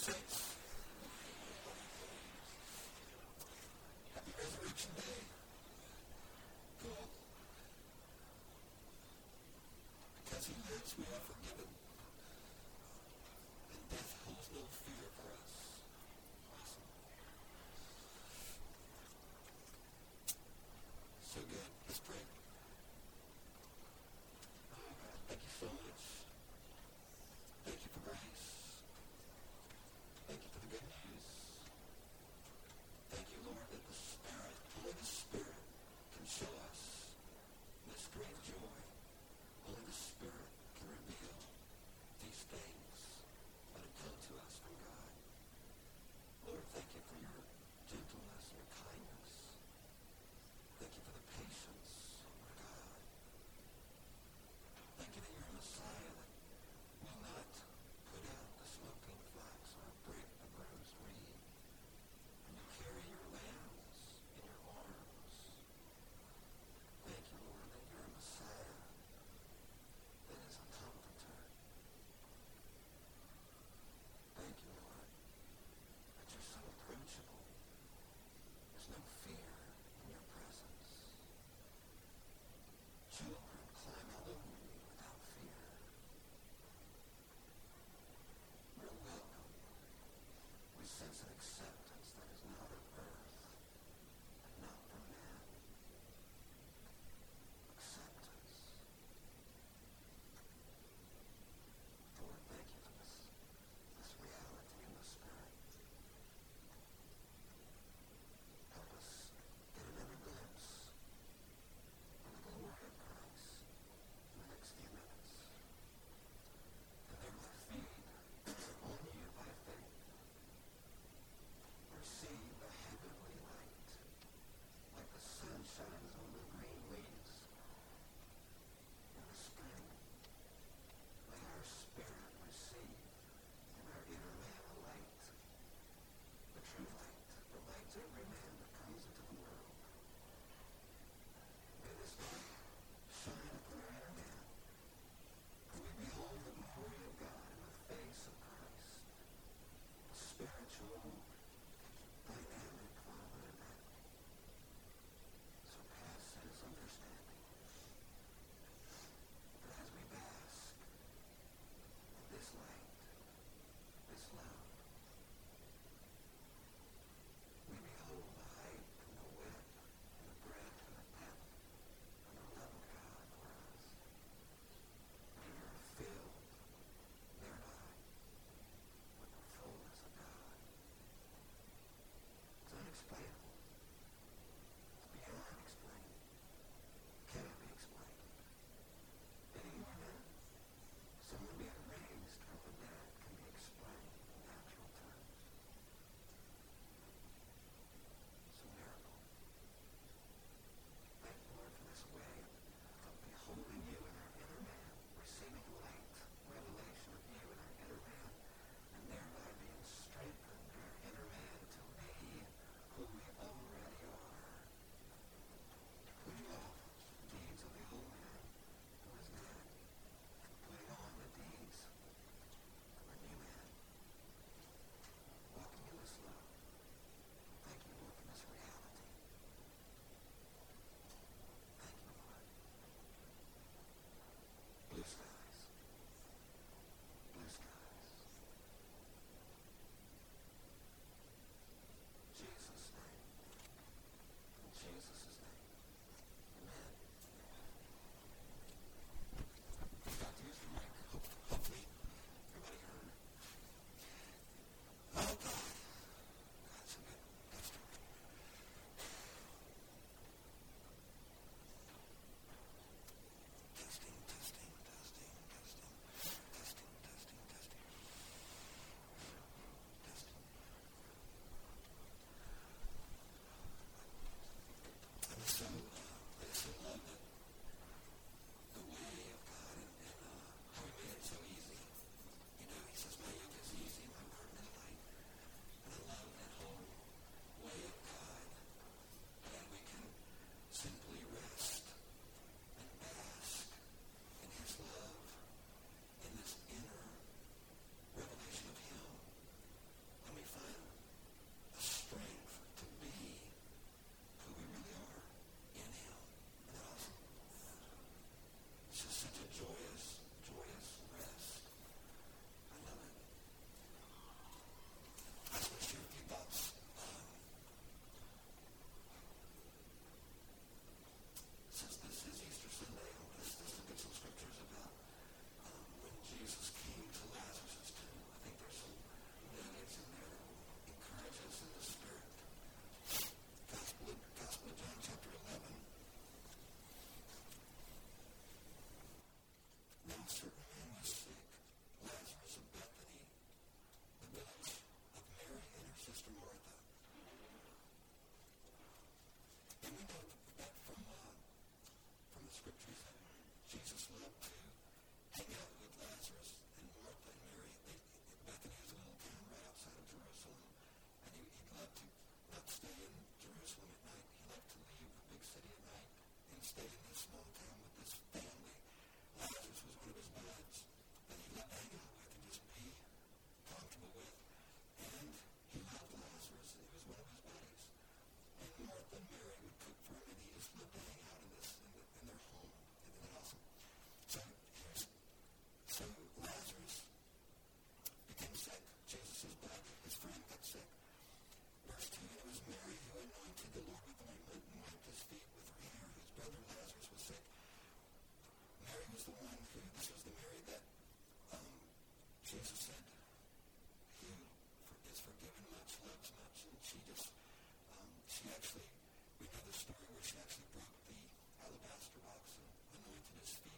Thank you. she just, um, she actually, we know the story where she actually broke the alabaster box and anointed his feet.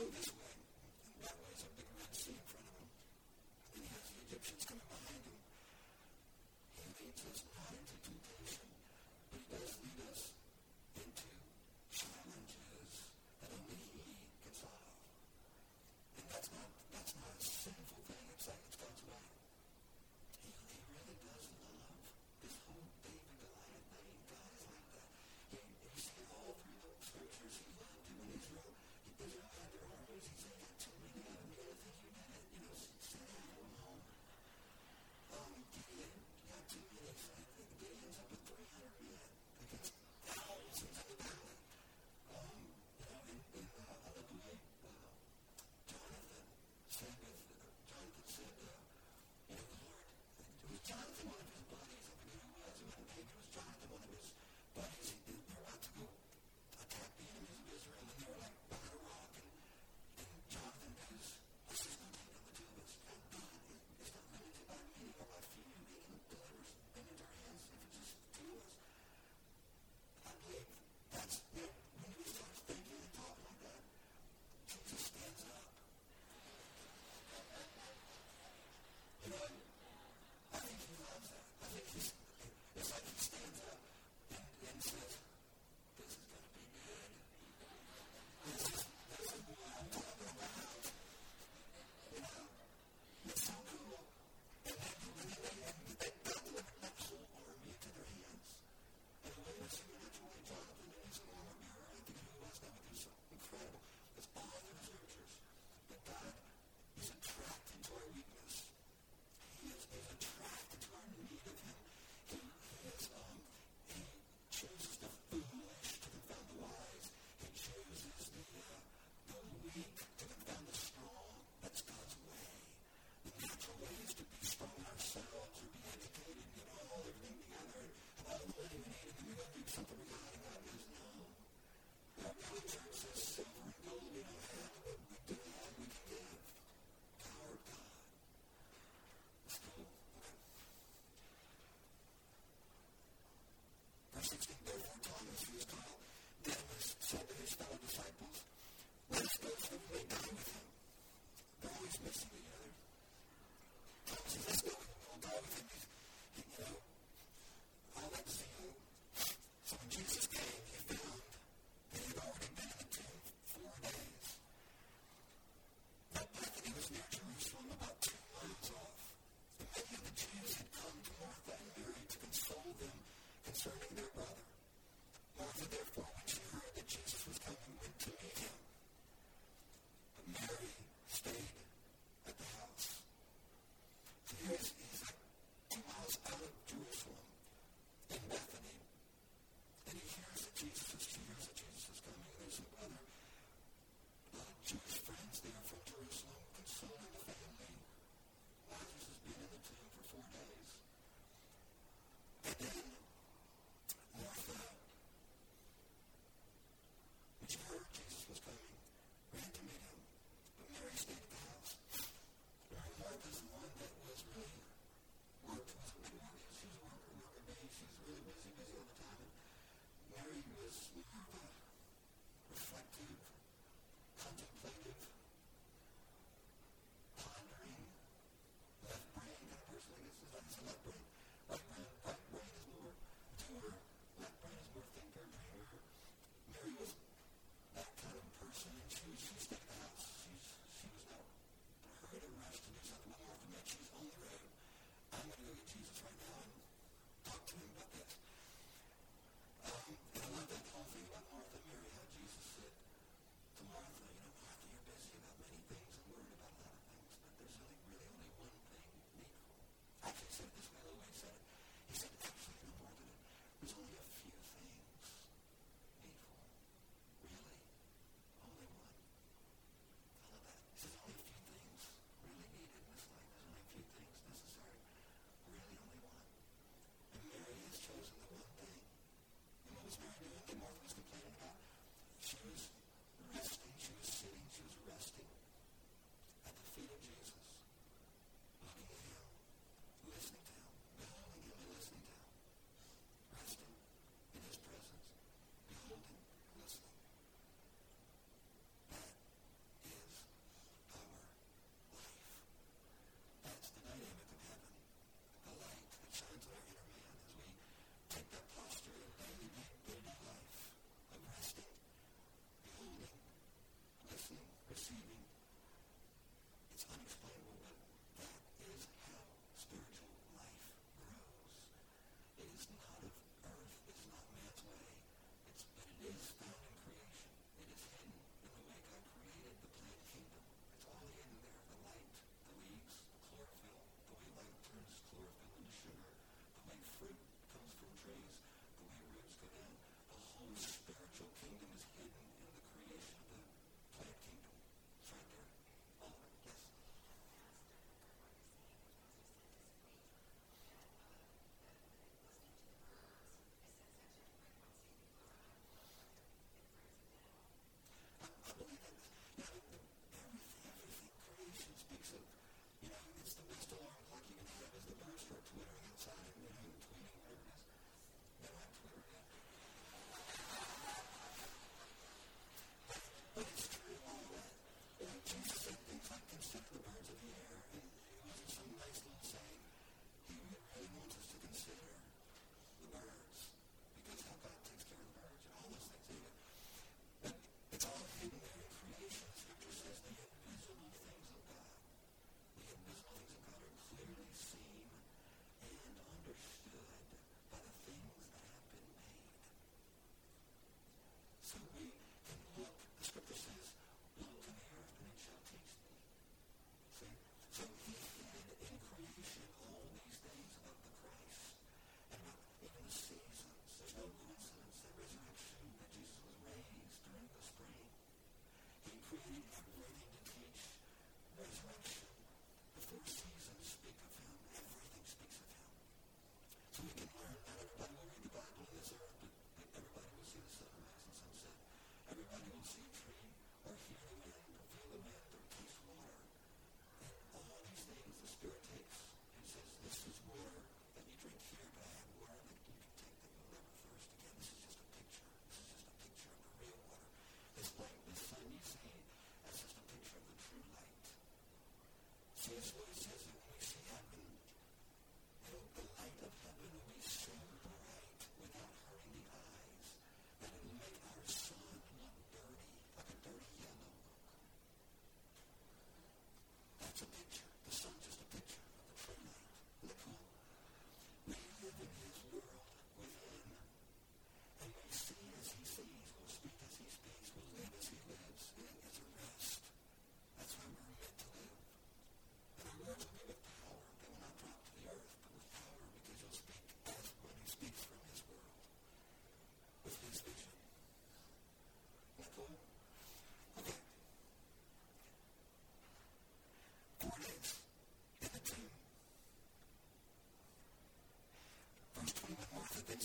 Thank you.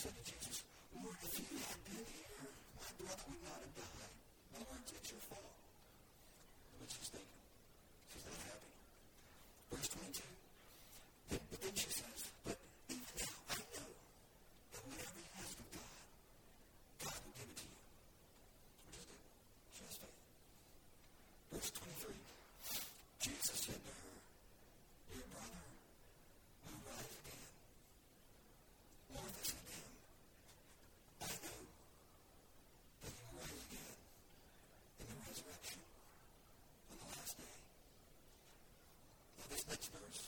said to Jesus, Lord, if you had been here, my brother would not have died. Lord, it's your fault. this next verse.